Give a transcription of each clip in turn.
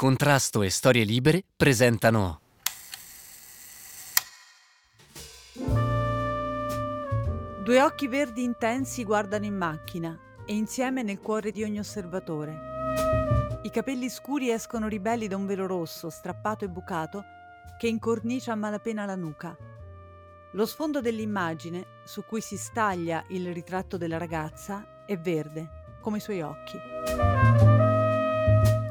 Contrasto e Storie Libere presentano Due occhi verdi intensi guardano in macchina e insieme nel cuore di ogni osservatore. I capelli scuri escono ribelli da un velo rosso, strappato e bucato, che incornicia a malapena la nuca. Lo sfondo dell'immagine, su cui si staglia il ritratto della ragazza, è verde, come i suoi occhi.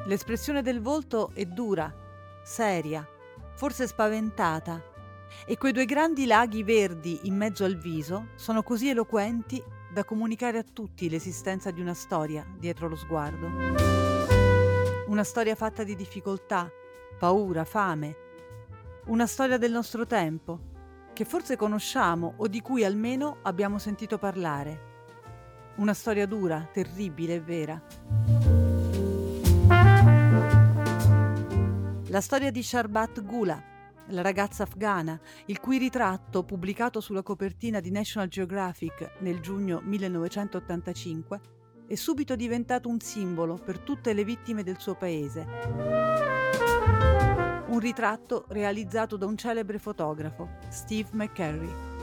L'espressione del volto è dura, seria, forse spaventata, e quei due grandi laghi verdi in mezzo al viso sono così eloquenti da comunicare a tutti l'esistenza di una storia dietro lo sguardo. Una storia fatta di difficoltà, paura, fame. Una storia del nostro tempo, che forse conosciamo o di cui almeno abbiamo sentito parlare. Una storia dura, terribile e vera. La storia di Sharbat Gula, la ragazza afghana, il cui ritratto, pubblicato sulla copertina di National Geographic nel giugno 1985, è subito diventato un simbolo per tutte le vittime del suo paese. Un ritratto realizzato da un celebre fotografo, Steve McCurry.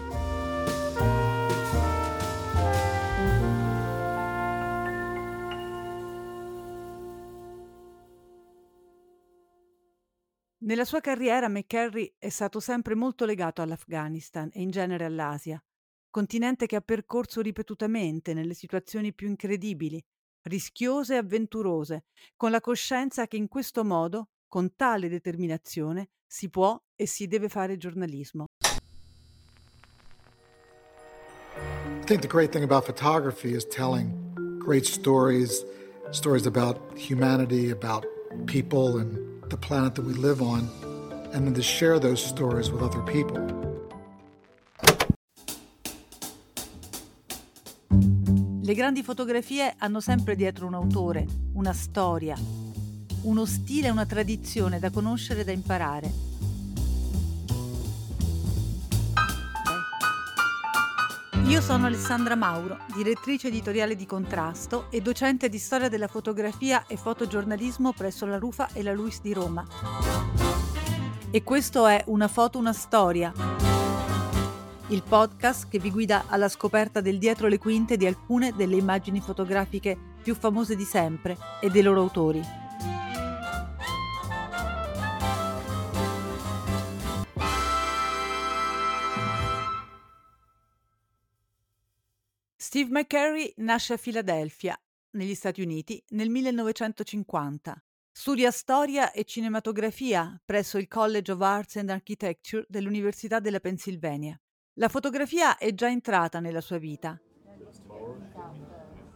Nella sua carriera McCarry è stato sempre molto legato all'Afghanistan e in genere all'Asia, continente che ha percorso ripetutamente nelle situazioni più incredibili, rischiose e avventurose, con la coscienza che in questo modo, con tale determinazione, si può e si deve fare giornalismo. I think the great thing about photography is telling great stories, stories about humanity, about people and the planet that we live on, and then to share those stories with other people. Le grandi fotografie hanno sempre dietro un autore, una storia, uno stile e una tradizione da conoscere e da imparare. Io sono Alessandra Mauro, direttrice editoriale di Contrasto e docente di storia della fotografia e fotogiornalismo presso la Rufa e la Luis di Roma. E questo è Una foto, una storia, il podcast che vi guida alla scoperta del dietro le quinte di alcune delle immagini fotografiche più famose di sempre e dei loro autori. Steve McCurry nasce a Filadelfia, negli Stati Uniti, nel 1950. Studia storia e cinematografia presso il College of Arts and Architecture dell'Università della Pennsylvania. La fotografia è già entrata nella sua vita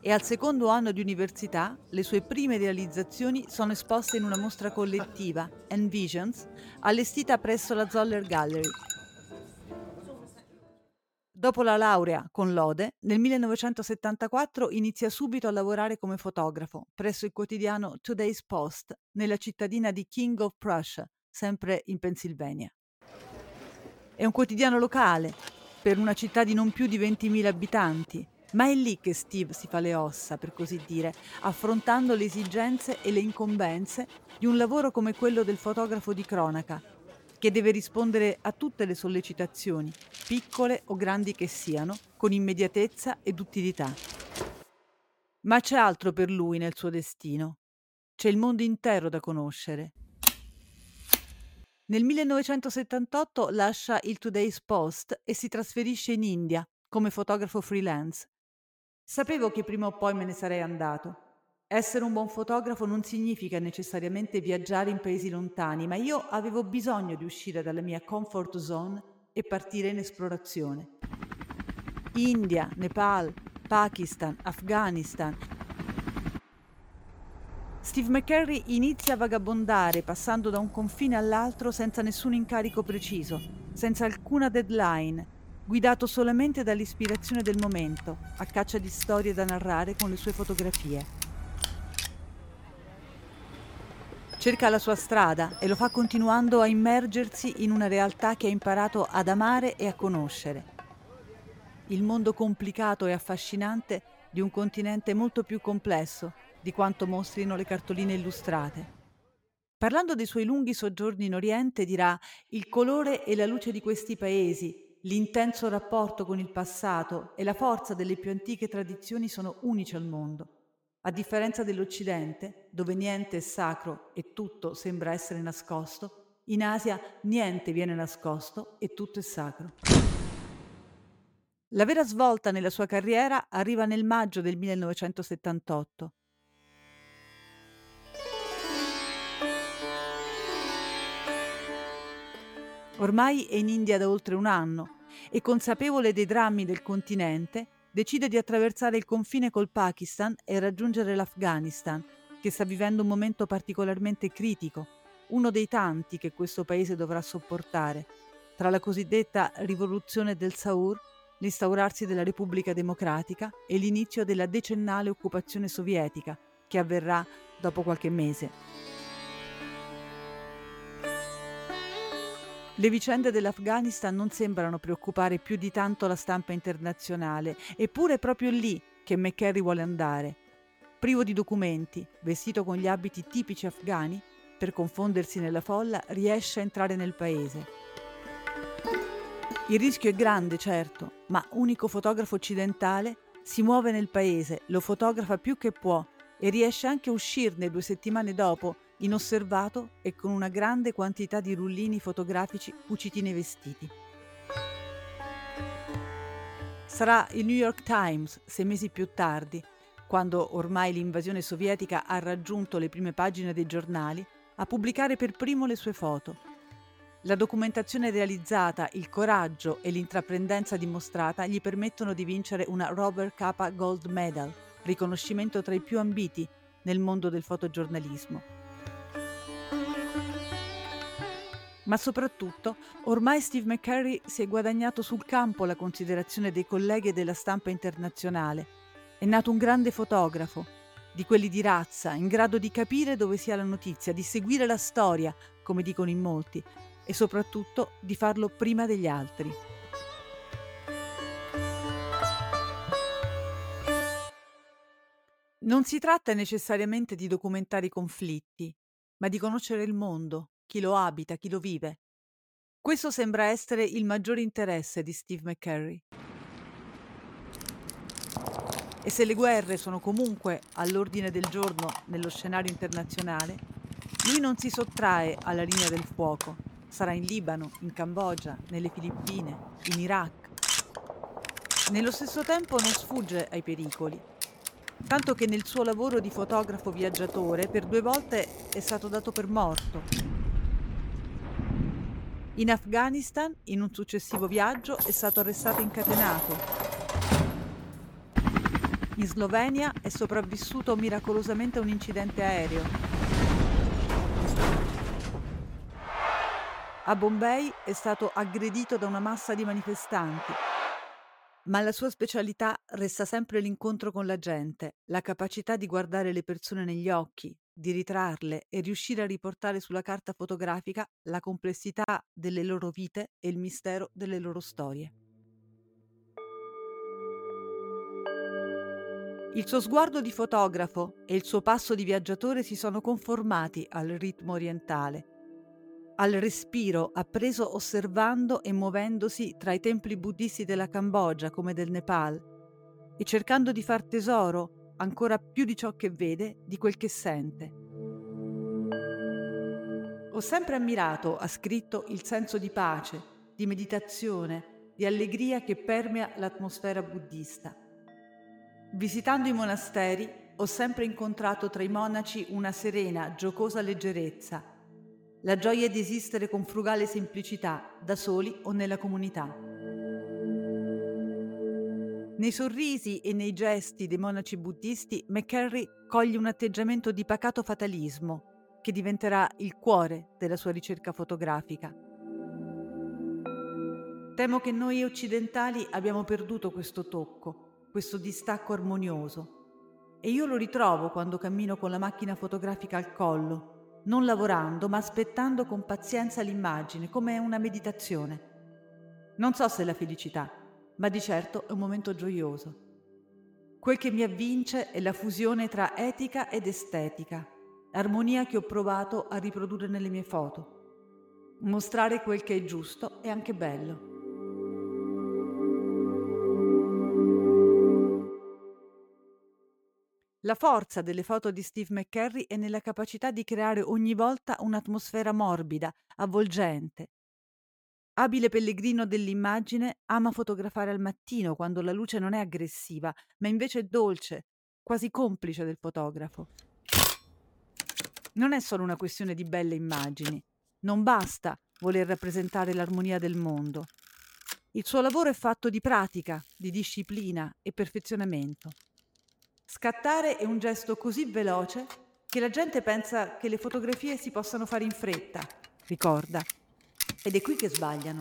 e al secondo anno di università le sue prime realizzazioni sono esposte in una mostra collettiva, Envisions, allestita presso la Zoller Gallery, Dopo la laurea con lode, nel 1974 inizia subito a lavorare come fotografo presso il quotidiano Today's Post nella cittadina di King of Prussia, sempre in Pennsylvania. È un quotidiano locale, per una città di non più di 20.000 abitanti, ma è lì che Steve si fa le ossa, per così dire, affrontando le esigenze e le incombenze di un lavoro come quello del fotografo di cronaca, che deve rispondere a tutte le sollecitazioni, piccole o grandi che siano, con immediatezza ed utilità. Ma c'è altro per lui nel suo destino. C'è il mondo intero da conoscere. Nel 1978 lascia il Today's Post e si trasferisce in India come fotografo freelance. Sapevo che prima o poi me ne sarei andato essere un buon fotografo non significa necessariamente viaggiare in paesi lontani, ma io avevo bisogno di uscire dalla mia comfort zone e partire in esplorazione. India, Nepal, Pakistan, Afghanistan. Steve McCurry inizia a vagabondare passando da un confine all'altro senza nessun incarico preciso, senza alcuna deadline, guidato solamente dall'ispirazione del momento, a caccia di storie da narrare con le sue fotografie. Cerca la sua strada e lo fa continuando a immergersi in una realtà che ha imparato ad amare e a conoscere. Il mondo complicato e affascinante di un continente molto più complesso di quanto mostrino le cartoline illustrate. Parlando dei suoi lunghi soggiorni in Oriente dirà il colore e la luce di questi paesi, l'intenso rapporto con il passato e la forza delle più antiche tradizioni sono unici al mondo. A differenza dell'Occidente, dove niente è sacro e tutto sembra essere nascosto, in Asia niente viene nascosto e tutto è sacro. La vera svolta nella sua carriera arriva nel maggio del 1978. Ormai è in India da oltre un anno e consapevole dei drammi del continente, decide di attraversare il confine col Pakistan e raggiungere l'Afghanistan, che sta vivendo un momento particolarmente critico, uno dei tanti che questo paese dovrà sopportare, tra la cosiddetta rivoluzione del Saur, l'instaurarsi della Repubblica Democratica e l'inizio della decennale occupazione sovietica, che avverrà dopo qualche mese. Le vicende dell'Afghanistan non sembrano preoccupare più di tanto la stampa internazionale, eppure è proprio lì che McCarry vuole andare. Privo di documenti, vestito con gli abiti tipici afghani, per confondersi nella folla riesce a entrare nel paese. Il rischio è grande, certo, ma unico fotografo occidentale si muove nel paese, lo fotografa più che può e riesce anche a uscirne due settimane dopo inosservato e con una grande quantità di rullini fotografici cuciti nei vestiti. Sarà il New York Times, sei mesi più tardi, quando ormai l'invasione sovietica ha raggiunto le prime pagine dei giornali, a pubblicare per primo le sue foto. La documentazione realizzata, il coraggio e l'intraprendenza dimostrata gli permettono di vincere una Robert Capa Gold Medal, riconoscimento tra i più ambiti nel mondo del fotogiornalismo. Ma soprattutto, ormai Steve McCurry si è guadagnato sul campo la considerazione dei colleghi e della stampa internazionale. È nato un grande fotografo, di quelli di razza, in grado di capire dove sia la notizia, di seguire la storia, come dicono in molti, e soprattutto di farlo prima degli altri. Non si tratta necessariamente di documentare i conflitti, ma di conoscere il mondo, chi lo abita, chi lo vive. Questo sembra essere il maggiore interesse di Steve McCurry. E se le guerre sono comunque all'ordine del giorno nello scenario internazionale, lui non si sottrae alla linea del fuoco. Sarà in Libano, in Cambogia, nelle Filippine, in Iraq. Nello stesso tempo non sfugge ai pericoli, tanto che nel suo lavoro di fotografo viaggiatore per due volte è stato dato per morto in Afghanistan, in un successivo viaggio, è stato arrestato e incatenato. In Slovenia è sopravvissuto miracolosamente a un incidente aereo. A Bombay è stato aggredito da una massa di manifestanti. Ma la sua specialità resta sempre l'incontro con la gente, la capacità di guardare le persone negli occhi, di ritrarle e riuscire a riportare sulla carta fotografica la complessità delle loro vite e il mistero delle loro storie. Il suo sguardo di fotografo e il suo passo di viaggiatore si sono conformati al ritmo orientale, al respiro appreso osservando e muovendosi tra i templi buddisti della Cambogia come del Nepal e cercando di far tesoro ancora più di ciò che vede, di quel che sente. Ho sempre ammirato, ha scritto, il senso di pace, di meditazione, di allegria che permea l'atmosfera buddista. Visitando i monasteri ho sempre incontrato tra i monaci una serena, giocosa leggerezza, la gioia di esistere con frugale semplicità, da soli o nella comunità. Nei sorrisi e nei gesti dei monaci buddisti, McCarry coglie un atteggiamento di pacato fatalismo che diventerà il cuore della sua ricerca fotografica. Temo che noi occidentali abbiamo perduto questo tocco, questo distacco armonioso. E io lo ritrovo quando cammino con la macchina fotografica al collo, non lavorando, ma aspettando con pazienza l'immagine, come una meditazione. Non so se la felicità, ma di certo è un momento gioioso. Quel che mi avvince è la fusione tra etica ed estetica, armonia che ho provato a riprodurre nelle mie foto. Mostrare quel che è giusto è anche bello. La forza delle foto di Steve McCurry è nella capacità di creare ogni volta un'atmosfera morbida, avvolgente. Abile pellegrino dell'immagine, ama fotografare al mattino quando la luce non è aggressiva, ma invece è dolce, quasi complice del fotografo. Non è solo una questione di belle immagini. Non basta voler rappresentare l'armonia del mondo. Il suo lavoro è fatto di pratica, di disciplina e perfezionamento. Scattare è un gesto così veloce che la gente pensa che le fotografie si possano fare in fretta, ricorda. Ed è qui che sbagliano.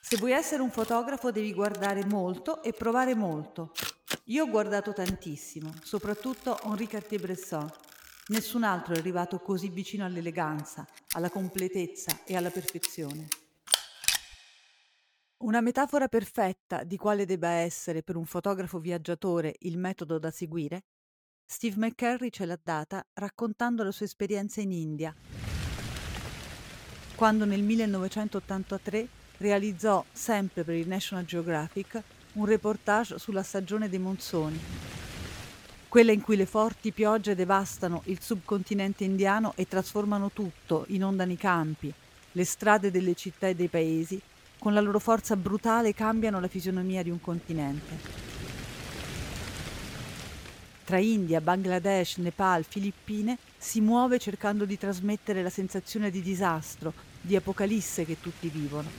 Se vuoi essere un fotografo devi guardare molto e provare molto. Io ho guardato tantissimo, soprattutto Henri Cartier-Bresson. Nessun altro è arrivato così vicino all'eleganza, alla completezza e alla perfezione. Una metafora perfetta di quale debba essere per un fotografo viaggiatore il metodo da seguire, Steve McCurry ce l'ha data raccontando la sua esperienza in India, quando nel 1983 realizzò, sempre per il National Geographic, un reportage sulla stagione dei monsoni, quella in cui le forti piogge devastano il subcontinente indiano e trasformano tutto, inondano i campi, le strade delle città e dei paesi con la loro forza brutale cambiano la fisionomia di un continente. Tra India, Bangladesh, Nepal, Filippine si muove cercando di trasmettere la sensazione di disastro, di apocalisse che tutti vivono.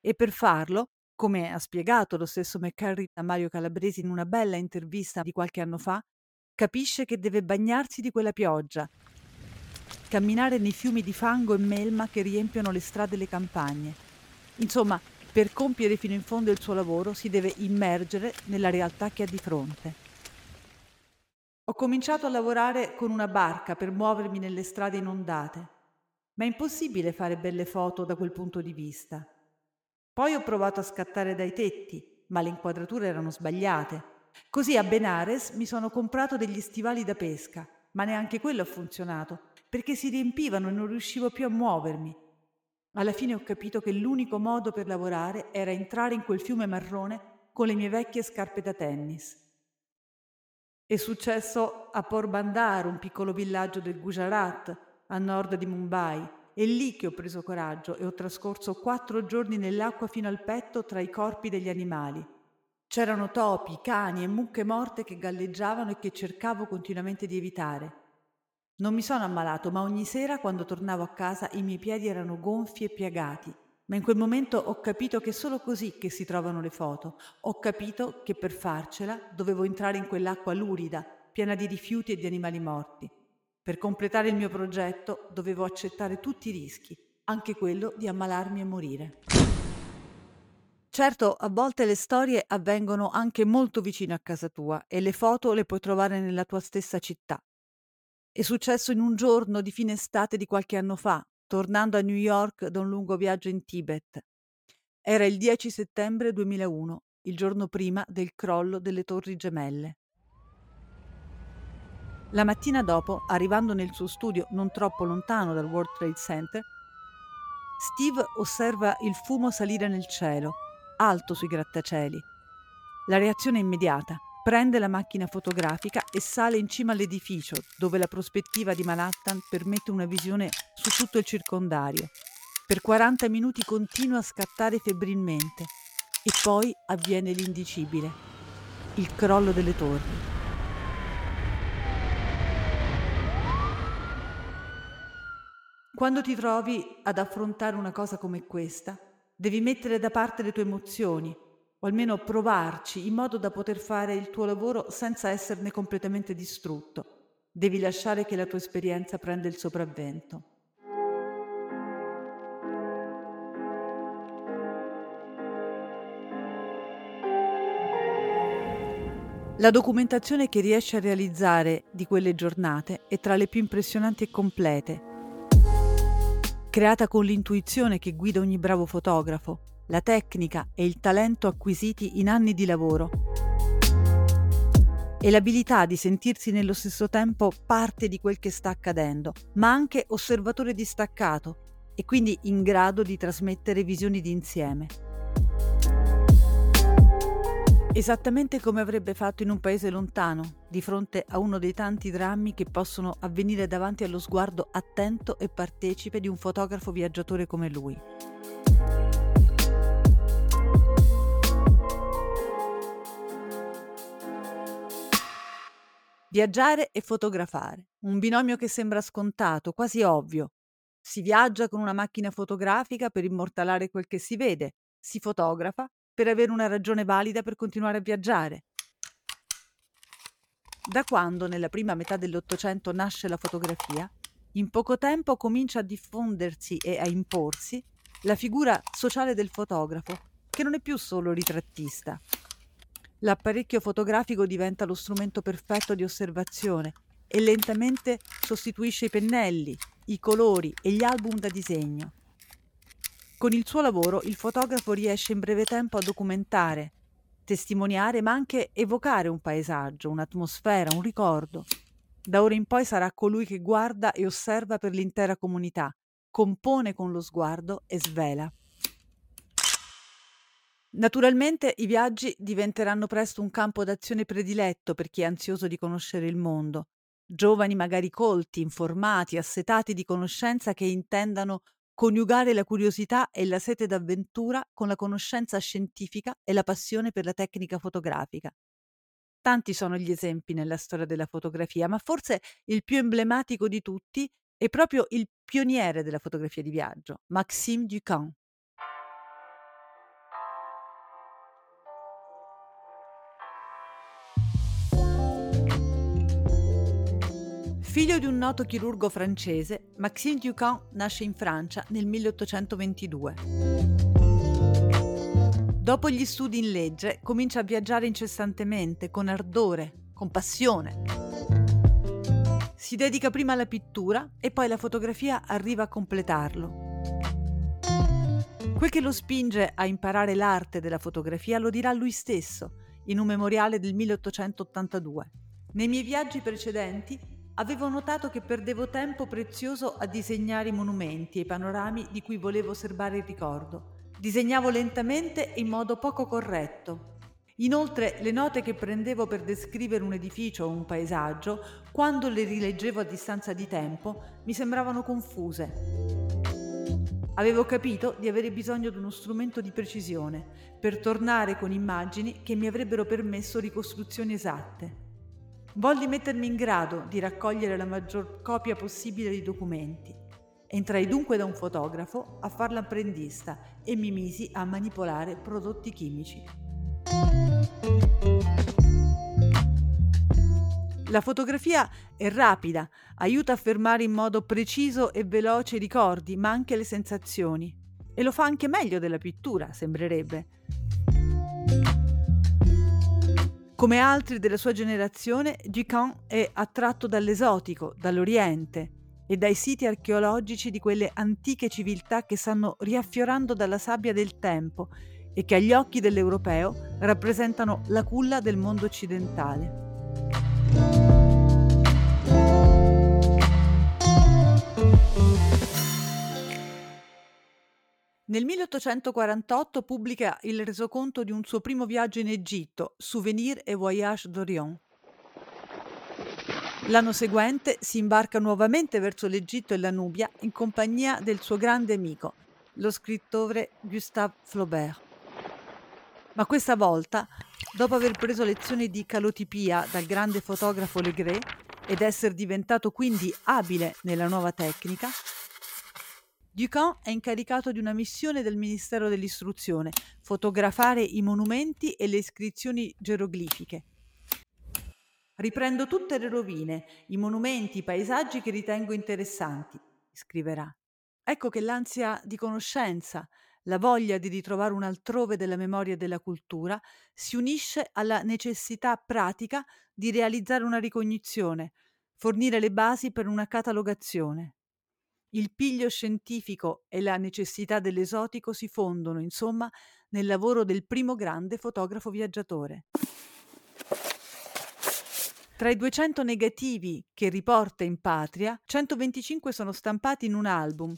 E per farlo, come ha spiegato lo stesso McCarry a Mario Calabresi in una bella intervista di qualche anno fa, capisce che deve bagnarsi di quella pioggia, camminare nei fiumi di fango e melma che riempiono le strade e le campagne. Insomma, per compiere fino in fondo il suo lavoro si deve immergere nella realtà che ha di fronte. Ho cominciato a lavorare con una barca per muovermi nelle strade inondate, ma è impossibile fare belle foto da quel punto di vista. Poi ho provato a scattare dai tetti, ma le inquadrature erano sbagliate. Così a Benares mi sono comprato degli stivali da pesca, ma neanche quello ha funzionato perché si riempivano e non riuscivo più a muovermi. Alla fine ho capito che l'unico modo per lavorare era entrare in quel fiume marrone con le mie vecchie scarpe da tennis. È successo a Porbandar, un piccolo villaggio del Gujarat, a nord di Mumbai. È lì che ho preso coraggio e ho trascorso quattro giorni nell'acqua fino al petto tra i corpi degli animali. C'erano topi, cani e mucche morte che galleggiavano e che cercavo continuamente di evitare. Non mi sono ammalato, ma ogni sera quando tornavo a casa i miei piedi erano gonfi e piagati. Ma in quel momento ho capito che è solo così che si trovano le foto. Ho capito che per farcela dovevo entrare in quell'acqua lurida, piena di rifiuti e di animali morti. Per completare il mio progetto dovevo accettare tutti i rischi, anche quello di ammalarmi e morire. Certo, a volte le storie avvengono anche molto vicino a casa tua e le foto le puoi trovare nella tua stessa città. È successo in un giorno di fine estate di qualche anno fa, tornando a New York da un lungo viaggio in Tibet. Era il 10 settembre 2001, il giorno prima del crollo delle torri gemelle. La mattina dopo, arrivando nel suo studio non troppo lontano dal World Trade Center, Steve osserva il fumo salire nel cielo, alto sui grattacieli. La reazione è immediata. Prende la macchina fotografica e sale in cima all'edificio, dove la prospettiva di Manhattan permette una visione su tutto il circondario. Per 40 minuti continua a scattare febbrilmente e poi avviene l'indicibile, il crollo delle torri. Quando ti trovi ad affrontare una cosa come questa, devi mettere da parte le tue emozioni o almeno provarci in modo da poter fare il tuo lavoro senza esserne completamente distrutto. Devi lasciare che la tua esperienza prenda il sopravvento. La documentazione che riesci a realizzare di quelle giornate è tra le più impressionanti e complete, creata con l'intuizione che guida ogni bravo fotografo, la tecnica e il talento acquisiti in anni di lavoro. e l'abilità di sentirsi nello stesso tempo parte di quel che sta accadendo, ma anche osservatore distaccato e quindi in grado di trasmettere visioni d'insieme. Esattamente come avrebbe fatto in un paese lontano, di fronte a uno dei tanti drammi che possono avvenire davanti allo sguardo attento e partecipe di un fotografo viaggiatore come lui. Viaggiare e fotografare, un binomio che sembra scontato, quasi ovvio. Si viaggia con una macchina fotografica per immortalare quel che si vede, si fotografa per avere una ragione valida per continuare a viaggiare. Da quando, nella prima metà dell'Ottocento, nasce la fotografia, in poco tempo comincia a diffondersi e a imporsi la figura sociale del fotografo, che non è più solo ritrattista. L'apparecchio fotografico diventa lo strumento perfetto di osservazione e lentamente sostituisce i pennelli, i colori e gli album da disegno. Con il suo lavoro il fotografo riesce in breve tempo a documentare, testimoniare, ma anche evocare un paesaggio, un'atmosfera, un ricordo. Da ora in poi sarà colui che guarda e osserva per l'intera comunità, compone con lo sguardo e svela. Naturalmente i viaggi diventeranno presto un campo d'azione prediletto per chi è ansioso di conoscere il mondo. Giovani magari colti, informati, assetati di conoscenza che intendano coniugare la curiosità e la sete d'avventura con la conoscenza scientifica e la passione per la tecnica fotografica. Tanti sono gli esempi nella storia della fotografia, ma forse il più emblematico di tutti è proprio il pioniere della fotografia di viaggio, Maxime Ducamp. Figlio di un noto chirurgo francese, Maxime Ducamp nasce in Francia nel 1822. Dopo gli studi in legge, comincia a viaggiare incessantemente, con ardore, con passione. Si dedica prima alla pittura e poi la fotografia arriva a completarlo. Quel che lo spinge a imparare l'arte della fotografia lo dirà lui stesso in un memoriale del 1882. Nei miei viaggi precedenti Avevo notato che perdevo tempo prezioso a disegnare i monumenti e i panorami di cui volevo osservare il ricordo. Disegnavo lentamente e in modo poco corretto. Inoltre le note che prendevo per descrivere un edificio o un paesaggio, quando le rileggevo a distanza di tempo, mi sembravano confuse. Avevo capito di avere bisogno di uno strumento di precisione per tornare con immagini che mi avrebbero permesso ricostruzioni esatte. Volli mettermi in grado di raccogliere la maggior copia possibile di documenti. Entrai dunque da un fotografo a far l'apprendista e mi misi a manipolare prodotti chimici. La fotografia è rapida, aiuta a fermare in modo preciso e veloce i ricordi, ma anche le sensazioni. E lo fa anche meglio della pittura, sembrerebbe. Come altri della sua generazione, Gicon è attratto dall'esotico, dall'Oriente e dai siti archeologici di quelle antiche civiltà che stanno riaffiorando dalla sabbia del tempo e che agli occhi dell'europeo rappresentano la culla del mondo occidentale. Nel 1848 pubblica il resoconto di un suo primo viaggio in Egitto, Souvenir et Voyage d'Orient. L'anno seguente si imbarca nuovamente verso l'Egitto e la Nubia in compagnia del suo grande amico, lo scrittore Gustave Flaubert. Ma questa volta, dopo aver preso lezioni di calotipia dal grande fotografo Legret ed essere diventato quindi abile nella nuova tecnica, Ducamp è incaricato di una missione del Ministero dell'Istruzione, fotografare i monumenti e le iscrizioni geroglifiche. Riprendo tutte le rovine, i monumenti, i paesaggi che ritengo interessanti, scriverà. Ecco che l'ansia di conoscenza, la voglia di ritrovare un altrove della memoria e della cultura si unisce alla necessità pratica di realizzare una ricognizione, fornire le basi per una catalogazione. Il piglio scientifico e la necessità dell'esotico si fondono, insomma, nel lavoro del primo grande fotografo viaggiatore. Tra i 200 negativi che riporta in patria, 125 sono stampati in un album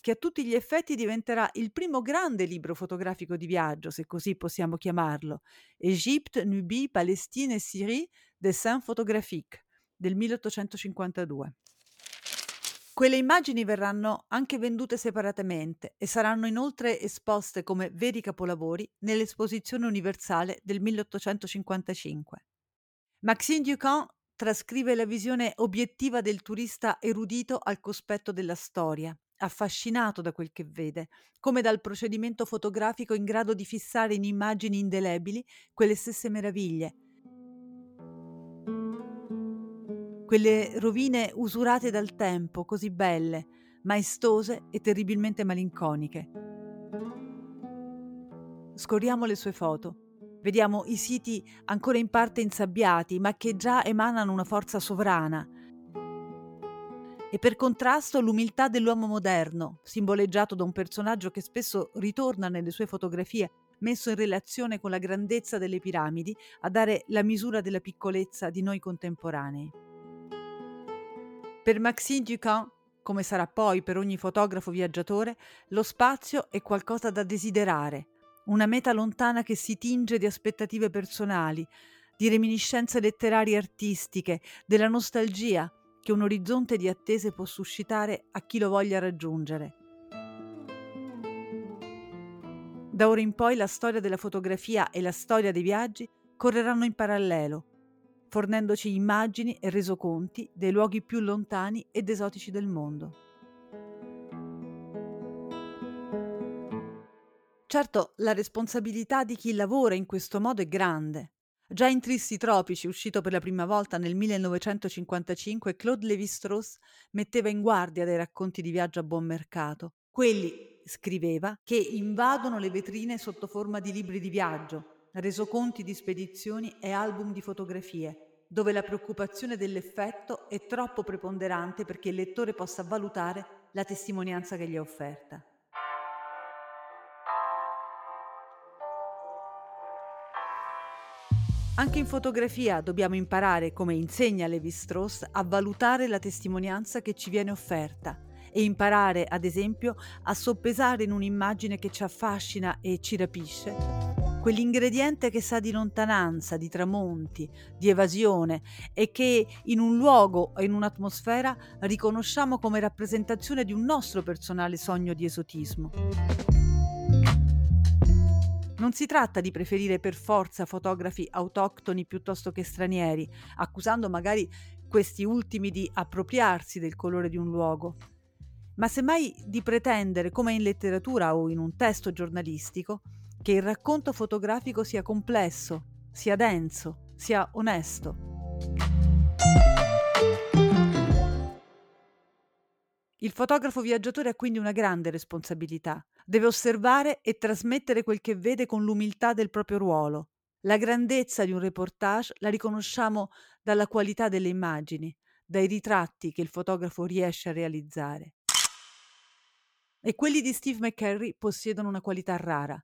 che a tutti gli effetti diventerà il primo grande libro fotografico di viaggio, se così possiamo chiamarlo, Égypte, Nubie, Palestine e Syrie, Dessin photographique, del 1852. Quelle immagini verranno anche vendute separatamente e saranno inoltre esposte come veri capolavori nell'Esposizione universale del 1855. Maxime Ducamp trascrive la visione obiettiva del turista erudito al cospetto della storia, affascinato da quel che vede, come dal procedimento fotografico in grado di fissare in immagini indelebili quelle stesse meraviglie. Quelle rovine usurate dal tempo, così belle, maestose e terribilmente malinconiche. Scorriamo le sue foto. Vediamo i siti ancora in parte insabbiati, ma che già emanano una forza sovrana, e per contrasto l'umiltà dell'uomo moderno, simboleggiato da un personaggio che spesso ritorna nelle sue fotografie, messo in relazione con la grandezza delle piramidi, a dare la misura della piccolezza di noi contemporanei. Per Maxime Ducamp, come sarà poi per ogni fotografo viaggiatore, lo spazio è qualcosa da desiderare, una meta lontana che si tinge di aspettative personali, di reminiscenze letterarie e artistiche, della nostalgia, che un orizzonte di attese può suscitare a chi lo voglia raggiungere. Da ora in poi la storia della fotografia e la storia dei viaggi correranno in parallelo, fornendoci immagini e resoconti dei luoghi più lontani ed esotici del mondo. Certo, la responsabilità di chi lavora in questo modo è grande. Già in Tristi Tropici, uscito per la prima volta nel 1955, Claude Lévi-Strauss metteva in guardia dai racconti di viaggio a buon mercato. Quelli, scriveva, che invadono le vetrine sotto forma di libri di viaggio, resoconti di spedizioni e album di fotografie, dove la preoccupazione dell'effetto è troppo preponderante perché il lettore possa valutare la testimonianza che gli è offerta. Anche in fotografia dobbiamo imparare, come insegna Levi Strauss, a valutare la testimonianza che ci viene offerta e imparare, ad esempio, a soppesare in un'immagine che ci affascina e ci rapisce quell'ingrediente che sa di lontananza, di tramonti, di evasione e che in un luogo e in un'atmosfera riconosciamo come rappresentazione di un nostro personale sogno di esotismo. Non si tratta di preferire per forza fotografi autoctoni piuttosto che stranieri, accusando magari questi ultimi di appropriarsi del colore di un luogo, ma semmai di pretendere, come in letteratura o in un testo giornalistico, che il racconto fotografico sia complesso, sia denso, sia onesto. Il fotografo viaggiatore ha quindi una grande responsabilità. Deve osservare e trasmettere quel che vede con l'umiltà del proprio ruolo. La grandezza di un reportage la riconosciamo dalla qualità delle immagini, dai ritratti che il fotografo riesce a realizzare. E quelli di Steve McCurry possiedono una qualità rara.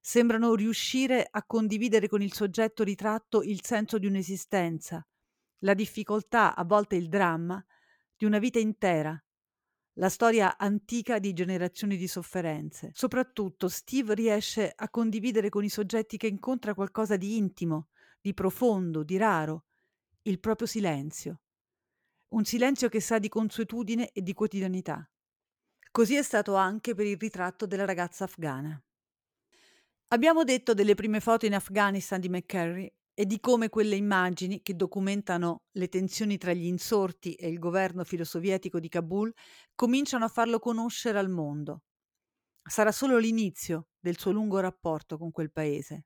Sembrano riuscire a condividere con il soggetto ritratto il senso di un'esistenza, la difficoltà, a volte il dramma, di una vita intera, la storia antica di generazioni di sofferenze. Soprattutto Steve riesce a condividere con i soggetti che incontra qualcosa di intimo, di profondo, di raro, il proprio silenzio. Un silenzio che sa di consuetudine e di quotidianità. Così è stato anche per il ritratto della ragazza afghana. Abbiamo detto delle prime foto in Afghanistan di McCurry e di come quelle immagini che documentano le tensioni tra gli insorti e il governo filosovietico di Kabul cominciano a farlo conoscere al mondo. Sarà solo l'inizio del suo lungo rapporto con quel paese.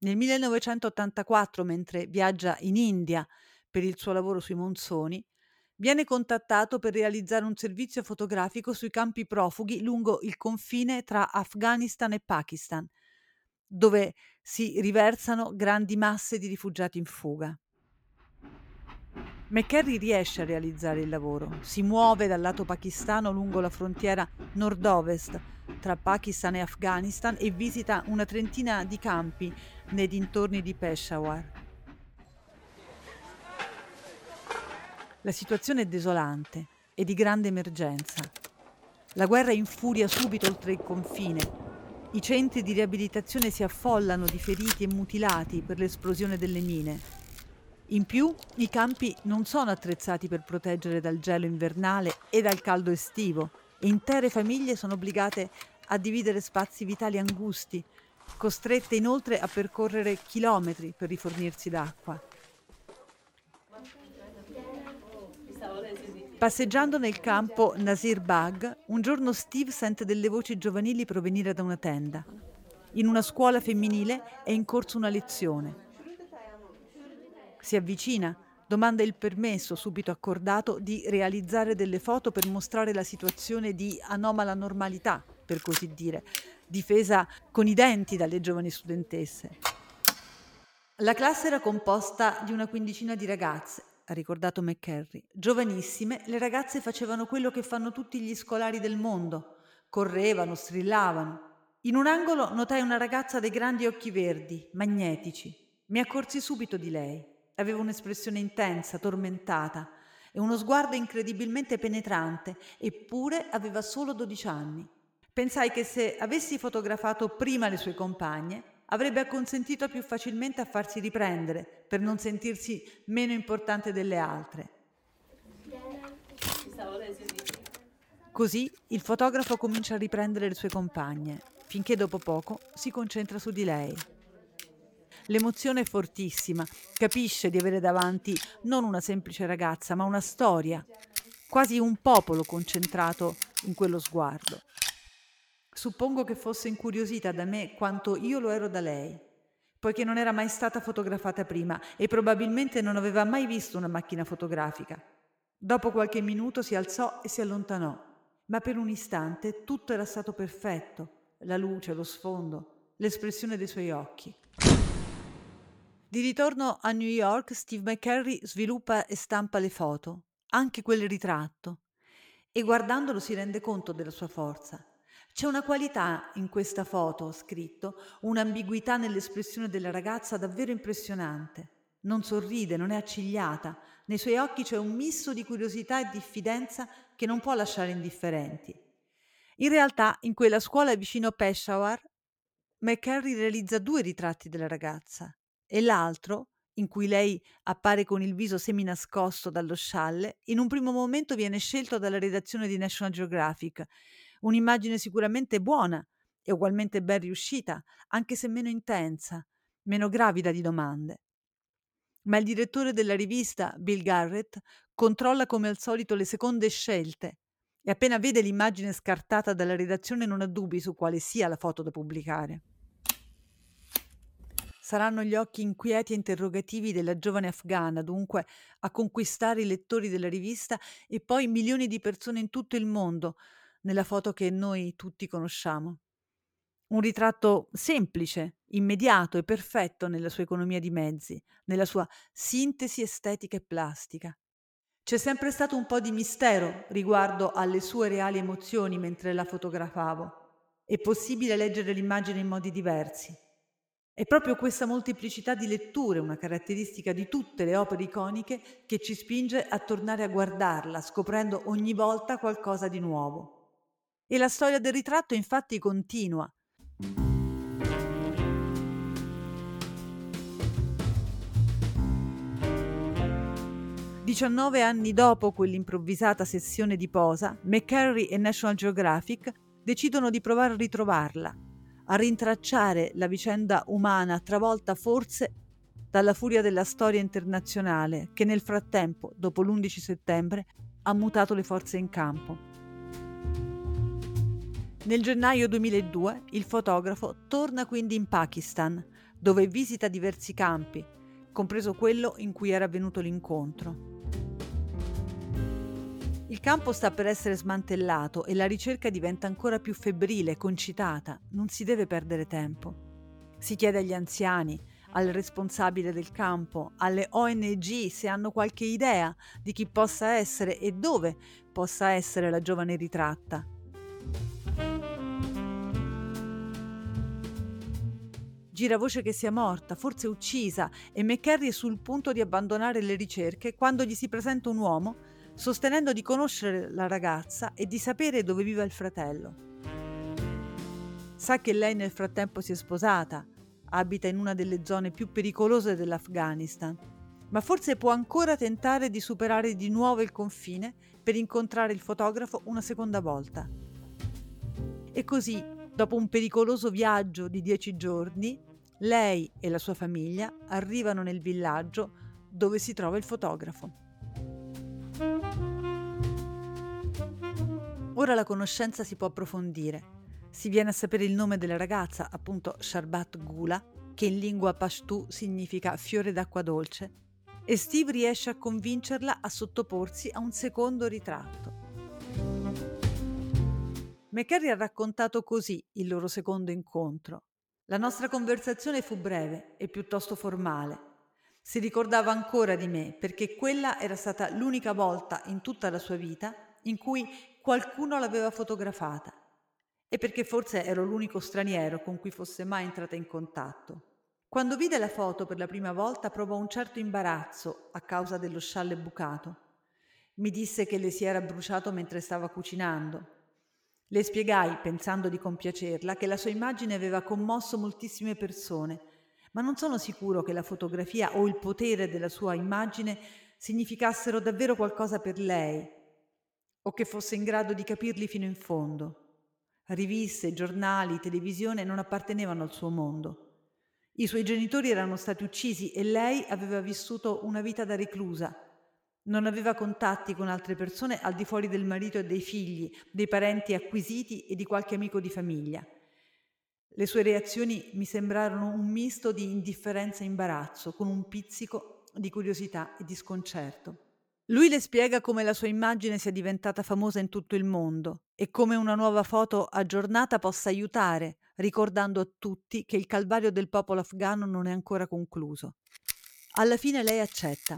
Nel 1984, mentre viaggia in India per il suo lavoro sui monsoni, viene contattato per realizzare un servizio fotografico sui campi profughi lungo il confine tra Afghanistan e Pakistan, dove si riversano grandi masse di rifugiati in fuga. McCarry riesce a realizzare il lavoro, si muove dal lato pakistano lungo la frontiera nord-ovest tra Pakistan e Afghanistan e visita una trentina di campi nei dintorni di Peshawar. La situazione è desolante e di grande emergenza. La guerra infuria subito oltre il confine. I centri di riabilitazione si affollano di feriti e mutilati per l'esplosione delle mine. In più, i campi non sono attrezzati per proteggere dal gelo invernale e dal caldo estivo intere famiglie sono obbligate a dividere spazi vitali angusti, costrette inoltre a percorrere chilometri per rifornirsi d'acqua. Passeggiando nel campo Nasir Bag, un giorno Steve sente delle voci giovanili provenire da una tenda. In una scuola femminile è in corso una lezione. Si avvicina, domanda il permesso subito accordato di realizzare delle foto per mostrare la situazione di anomala normalità, per così dire, difesa con i denti dalle giovani studentesse. La classe era composta di una quindicina di ragazze, ha ricordato McCarry. Giovanissime, le ragazze facevano quello che fanno tutti gli scolari del mondo. Correvano, strillavano. In un angolo notai una ragazza dai grandi occhi verdi, magnetici. Mi accorsi subito di lei. Aveva un'espressione intensa, tormentata e uno sguardo incredibilmente penetrante, eppure aveva solo 12 anni. Pensai che se avessi fotografato prima le sue compagne, avrebbe acconsentito più facilmente a farsi riprendere per non sentirsi meno importante delle altre. Così il fotografo comincia a riprendere le sue compagne, finché dopo poco si concentra su di lei. L'emozione è fortissima, capisce di avere davanti non una semplice ragazza, ma una storia, quasi un popolo concentrato in quello sguardo. Suppongo che fosse incuriosita da me quanto io lo ero da lei, poiché non era mai stata fotografata prima e probabilmente non aveva mai visto una macchina fotografica. Dopo qualche minuto si alzò e si allontanò, ma per un istante tutto era stato perfetto, la luce, lo sfondo, l'espressione dei suoi occhi. Di ritorno a New York, Steve McCurry sviluppa e stampa le foto, anche quel ritratto, e guardandolo si rende conto della sua forza. C'è una qualità in questa foto, ho scritto, un'ambiguità nell'espressione della ragazza davvero impressionante. Non sorride, non è accigliata, nei suoi occhi c'è un misto di curiosità e diffidenza che non può lasciare indifferenti. In realtà, in quella scuola vicino Peshawar, McCarry realizza due ritratti della ragazza e l'altro, in cui lei appare con il viso seminascosto dallo scialle, in un primo momento viene scelto dalla redazione di National Geographic Un'immagine sicuramente buona e ugualmente ben riuscita, anche se meno intensa, meno gravida di domande. Ma il direttore della rivista, Bill Garrett, controlla come al solito le seconde scelte e appena vede l'immagine scartata dalla redazione non ha dubbi su quale sia la foto da pubblicare. Saranno gli occhi inquieti e interrogativi della giovane afghana, dunque, a conquistare i lettori della rivista e poi milioni di persone in tutto il mondo, nella foto che noi tutti conosciamo. Un ritratto semplice, immediato e perfetto nella sua economia di mezzi, nella sua sintesi estetica e plastica. C'è sempre stato un po' di mistero riguardo alle sue reali emozioni mentre la fotografavo. È possibile leggere l'immagine in modi diversi. È proprio questa molteplicità di letture una caratteristica di tutte le opere iconiche che ci spinge a tornare a guardarla, scoprendo ogni volta qualcosa di nuovo. E la storia del ritratto infatti continua. Diciannove anni dopo quell'improvvisata sessione di posa, McCarry e National Geographic decidono di provare a ritrovarla, a rintracciare la vicenda umana travolta forse dalla furia della storia internazionale che nel frattempo, dopo l'11 settembre, ha mutato le forze in campo. Nel gennaio 2002 il fotografo torna quindi in Pakistan, dove visita diversi campi, compreso quello in cui era avvenuto l'incontro. Il campo sta per essere smantellato e la ricerca diventa ancora più febbrile, concitata. Non si deve perdere tempo. Si chiede agli anziani, al responsabile del campo, alle ONG se hanno qualche idea di chi possa essere e dove possa essere la giovane ritratta. Gira voce che sia morta, forse uccisa, e McCarry è sul punto di abbandonare le ricerche quando gli si presenta un uomo sostenendo di conoscere la ragazza e di sapere dove vive il fratello. Sa che lei nel frattempo si è sposata, abita in una delle zone più pericolose dell'Afghanistan, ma forse può ancora tentare di superare di nuovo il confine per incontrare il fotografo una seconda volta. E così, dopo un pericoloso viaggio di dieci giorni, lei e la sua famiglia arrivano nel villaggio dove si trova il fotografo. Ora la conoscenza si può approfondire si viene a sapere il nome della ragazza, appunto Sharbat Gula, che in lingua pashtu significa fiore d'acqua dolce, e Steve riesce a convincerla a sottoporsi a un secondo ritratto. McCarry ha raccontato così il loro secondo incontro. La nostra conversazione fu breve e piuttosto formale. Si ricordava ancora di me perché quella era stata l'unica volta in tutta la sua vita in cui qualcuno l'aveva fotografata e perché forse ero l'unico straniero con cui fosse mai entrata in contatto. Quando vide la foto per la prima volta provò un certo imbarazzo a causa dello scialle bucato. Mi disse che le si era bruciato mentre stava cucinando. Le spiegai, pensando di compiacerla, che la sua immagine aveva commosso moltissime persone, ma non sono sicuro che la fotografia o il potere della sua immagine significassero davvero qualcosa per lei o che fosse in grado di capirli fino in fondo. Riviste, giornali, televisione non appartenevano al suo mondo. I suoi genitori erano stati uccisi e lei aveva vissuto una vita da reclusa. Non aveva contatti con altre persone al di fuori del marito e dei figli, dei parenti acquisiti e di qualche amico di famiglia. Le sue reazioni mi sembrarono un misto di indifferenza e imbarazzo, con un pizzico di curiosità e di sconcerto. Lui le spiega come la sua immagine sia diventata famosa in tutto il mondo e come una nuova foto aggiornata possa aiutare, ricordando a tutti che il calvario del popolo afghano non è ancora concluso. Alla fine lei accetta.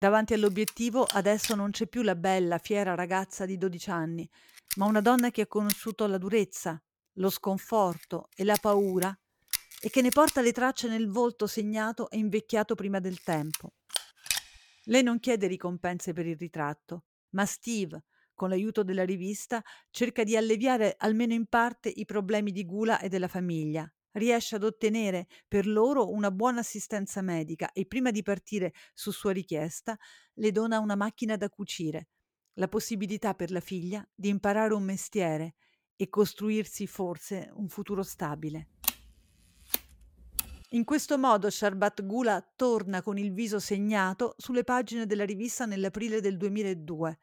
Davanti all'obiettivo adesso non c'è più la bella, fiera ragazza di 12 anni, ma una donna che ha conosciuto la durezza, lo sconforto e la paura e che ne porta le tracce nel volto segnato e invecchiato prima del tempo. Lei non chiede ricompense per il ritratto, ma Steve, con l'aiuto della rivista, cerca di alleviare almeno in parte i problemi di Gula e della famiglia. Riesce ad ottenere per loro una buona assistenza medica e prima di partire su sua richiesta le dona una macchina da cucire, la possibilità per la figlia di imparare un mestiere e costruirsi forse un futuro stabile. In questo modo Sharbat Gula torna con il viso segnato sulle pagine della rivista nell'aprile del 2002,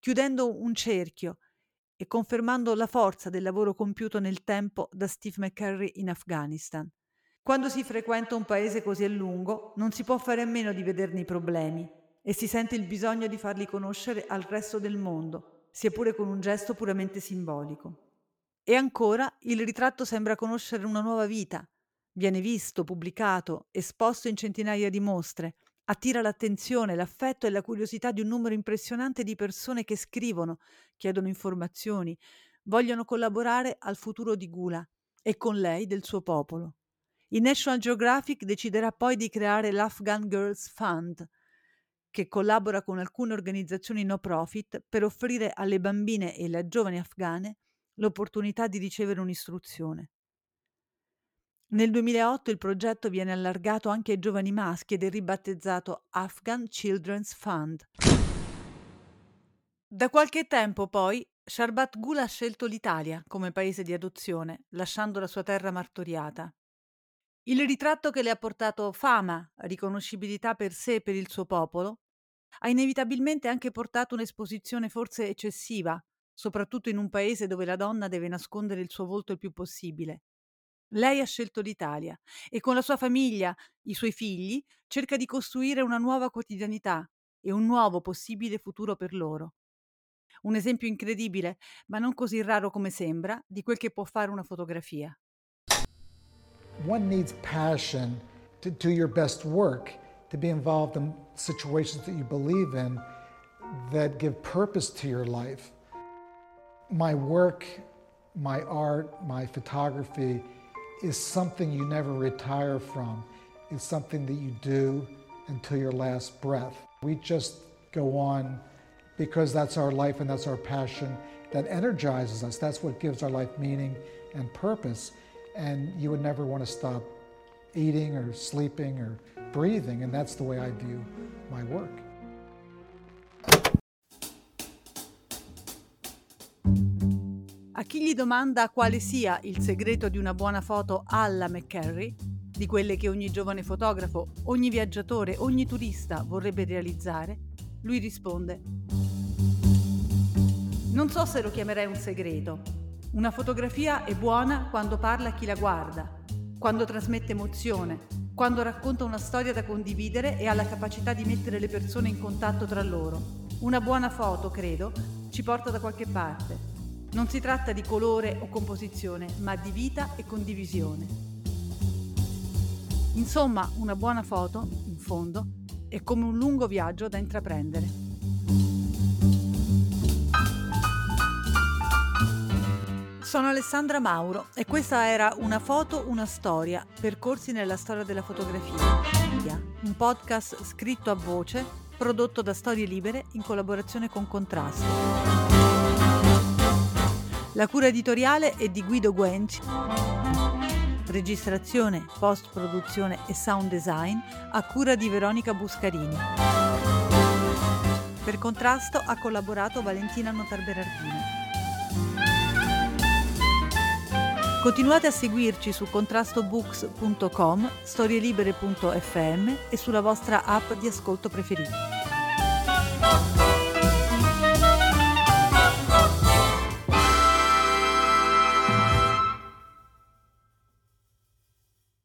chiudendo un cerchio e confermando la forza del lavoro compiuto nel tempo da Steve McCurry in Afghanistan. Quando si frequenta un paese così a lungo, non si può fare a meno di vederne i problemi e si sente il bisogno di farli conoscere al resto del mondo, sia pure con un gesto puramente simbolico. E ancora, il ritratto sembra conoscere una nuova vita, Viene visto, pubblicato, esposto in centinaia di mostre, attira l'attenzione, l'affetto e la curiosità di un numero impressionante di persone che scrivono, chiedono informazioni, vogliono collaborare al futuro di Gula e con lei del suo popolo. Il National Geographic deciderà poi di creare l'Afghan Girls Fund, che collabora con alcune organizzazioni no profit per offrire alle bambine e alle giovani afghane l'opportunità di ricevere un'istruzione. Nel 2008 il progetto viene allargato anche ai giovani maschi ed è ribattezzato Afghan Children's Fund. Da qualche tempo poi Sharbat Gul ha scelto l'Italia come paese di adozione, lasciando la sua terra martoriata. Il ritratto che le ha portato fama, riconoscibilità per sé e per il suo popolo, ha inevitabilmente anche portato un'esposizione forse eccessiva, soprattutto in un paese dove la donna deve nascondere il suo volto il più possibile. Lei ha scelto l'Italia e con la sua famiglia, i suoi figli, cerca di costruire una nuova quotidianità e un nuovo possibile futuro per loro. Un esempio incredibile, ma non così raro come sembra, di quel che può fare una fotografia. One needs passion to do your best work, to be involved in situations that you believe in that give purpose to your life. My work, my art, my photography is something you never retire from. It's something that you do until your last breath. We just go on because that's our life and that's our passion that energizes us. That's what gives our life meaning and purpose. And you would never want to stop eating or sleeping or breathing. And that's the way I view my work. A chi gli domanda quale sia il segreto di una buona foto alla McCarry, di quelle che ogni giovane fotografo, ogni viaggiatore, ogni turista vorrebbe realizzare, lui risponde Non so se lo chiamerei un segreto. Una fotografia è buona quando parla a chi la guarda, quando trasmette emozione, quando racconta una storia da condividere e ha la capacità di mettere le persone in contatto tra loro. Una buona foto, credo, ci porta da qualche parte non si tratta di colore o composizione, ma di vita e condivisione. Insomma, una buona foto, in fondo, è come un lungo viaggio da intraprendere. Sono Alessandra Mauro e questa era Una foto, una storia, percorsi nella storia della fotografia, un podcast scritto a voce, prodotto da Storie Libere in collaborazione con Contrasto. La cura editoriale è di Guido Guenci. Registrazione, post-produzione e sound design a cura di Veronica Buscarini. Per contrasto ha collaborato Valentina Notarberardini. Continuate a seguirci su contrastobooks.com, storielibere.fm e sulla vostra app di ascolto preferita.